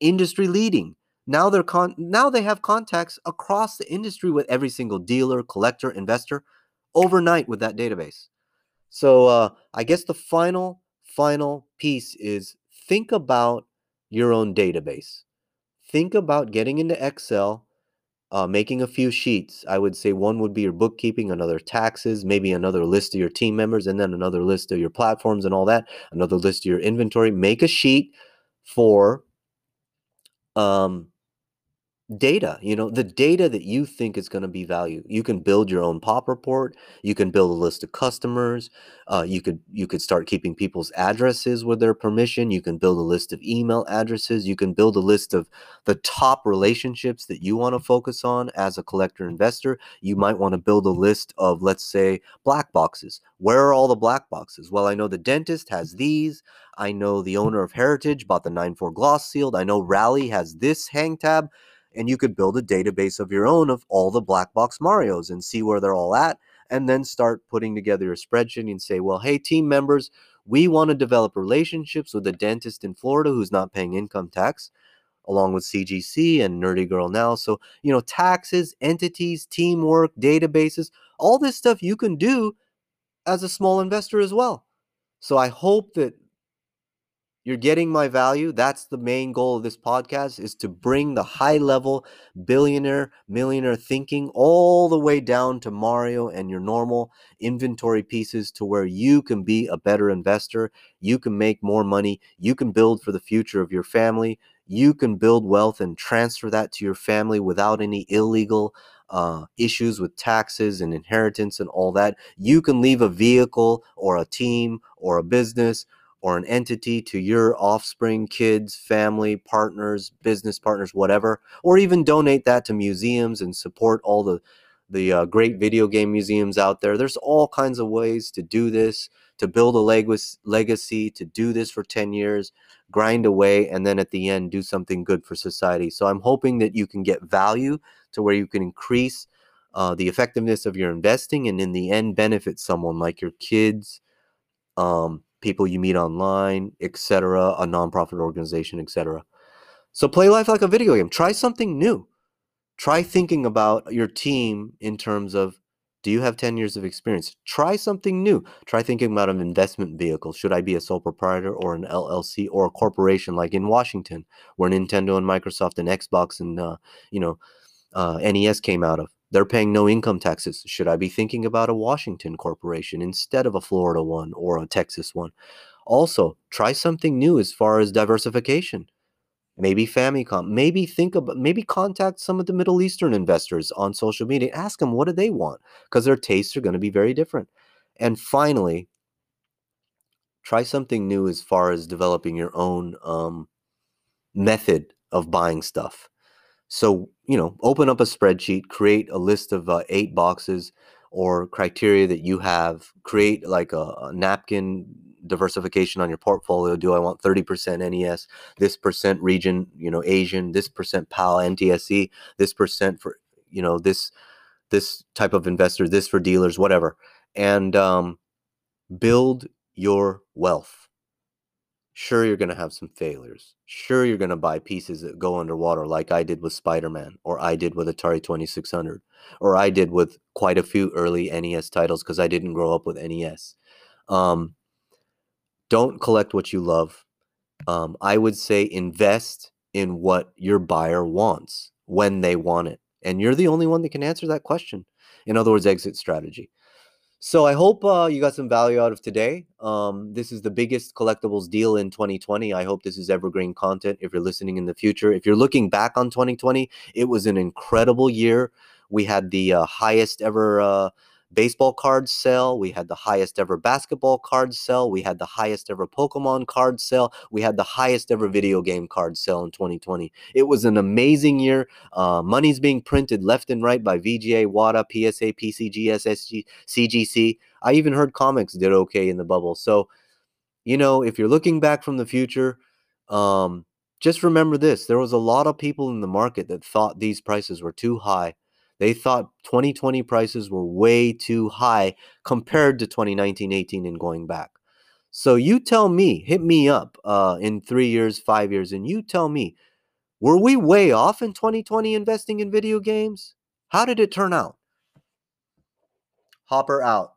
industry leading. Now they're con- now they have contacts across the industry with every single dealer, collector, investor overnight with that database. So uh, I guess the final final piece is think about your own database. Think about getting into Excel uh, making a few sheets. I would say one would be your bookkeeping, another taxes, maybe another list of your team members, and then another list of your platforms and all that, another list of your inventory. Make a sheet for um, data you know the data that you think is going to be value. You can build your own pop report you can build a list of customers uh, you could you could start keeping people's addresses with their permission you can build a list of email addresses you can build a list of the top relationships that you want to focus on as a collector investor. You might want to build a list of let's say black boxes. Where are all the black boxes? Well i know the dentist has these. I know the owner of heritage bought the 9-4 gloss sealed. I know rally has this hang tab and you could build a database of your own of all the black box Marios and see where they're all at, and then start putting together a spreadsheet and say, well, hey, team members, we want to develop relationships with a dentist in Florida who's not paying income tax, along with CGC and Nerdy Girl Now. So, you know, taxes, entities, teamwork, databases, all this stuff you can do as a small investor as well. So I hope that you're getting my value. That's the main goal of this podcast is to bring the high level billionaire, millionaire thinking all the way down to Mario and your normal inventory pieces to where you can be a better investor. You can make more money. You can build for the future of your family. You can build wealth and transfer that to your family without any illegal uh, issues with taxes and inheritance and all that. You can leave a vehicle or a team or a business or an entity to your offspring, kids, family, partners, business partners, whatever, or even donate that to museums and support all the the uh, great video game museums out there. There's all kinds of ways to do this, to build a leg- legacy, to do this for 10 years, grind away, and then at the end do something good for society. So I'm hoping that you can get value to where you can increase uh, the effectiveness of your investing and in the end benefit someone like your kids, um, people you meet online, etc., a nonprofit organization, etc. So play life like a video game. Try something new. Try thinking about your team in terms of do you have 10 years of experience? Try something new. Try thinking about an investment vehicle. Should I be a sole proprietor or an LLC or a corporation like in Washington, where Nintendo and Microsoft and Xbox and uh, you know uh, NES came out of? They're paying no income taxes. Should I be thinking about a Washington corporation instead of a Florida one or a Texas one? Also, try something new as far as diversification. Maybe Famicom. Maybe think about maybe contact some of the Middle Eastern investors on social media. Ask them what do they want because their tastes are going to be very different. And finally, try something new as far as developing your own um, method of buying stuff. So, you know, open up a spreadsheet, create a list of uh, eight boxes or criteria that you have, create like a, a, napkin diversification on your portfolio. Do I want 30% NES, this percent region, you know, Asian, this percent PAL, NTSC, this percent for, you know, this this type of investor, this for dealers, whatever. And um, build your wealth Sure, you're going to have some failures. Sure, you're going to buy pieces that go underwater, like I did with Spider Man, or I did with Atari 2600, or I did with quite a few early NES titles because I didn't grow up with NES. Um, don't collect what you love. Um, I would say invest in what your buyer wants when they want it. And you're the only one that can answer that question. In other words, exit strategy. So I hope uh, you got some value out of today. Um, this is the biggest collectibles deal in 2020. I hope this is evergreen content if you're listening in the future. If you're looking back on 2020, it was an incredible year. We had the uh, highest ever uh, baseball card sale. We had the highest ever basketball card sale. We had the highest ever Pokemon card sale. We had the highest ever video game card sale in 2020. It was an amazing year. Uh, money's being printed left and right by VGA, WATA, PSA, PCG, SSG, CGC. I even heard comics did okay in the bubble. So, you know, if you're looking back from the future, um, just remember this there was a lot of people in the market that thought these prices were too high they thought 2020 prices were way too high compared to 2019 18 and going back. So you tell me, hit me up uh, in three years, five years, and you tell me, were we way off in 2020 investing in video games? How did it turn out? Hopper out.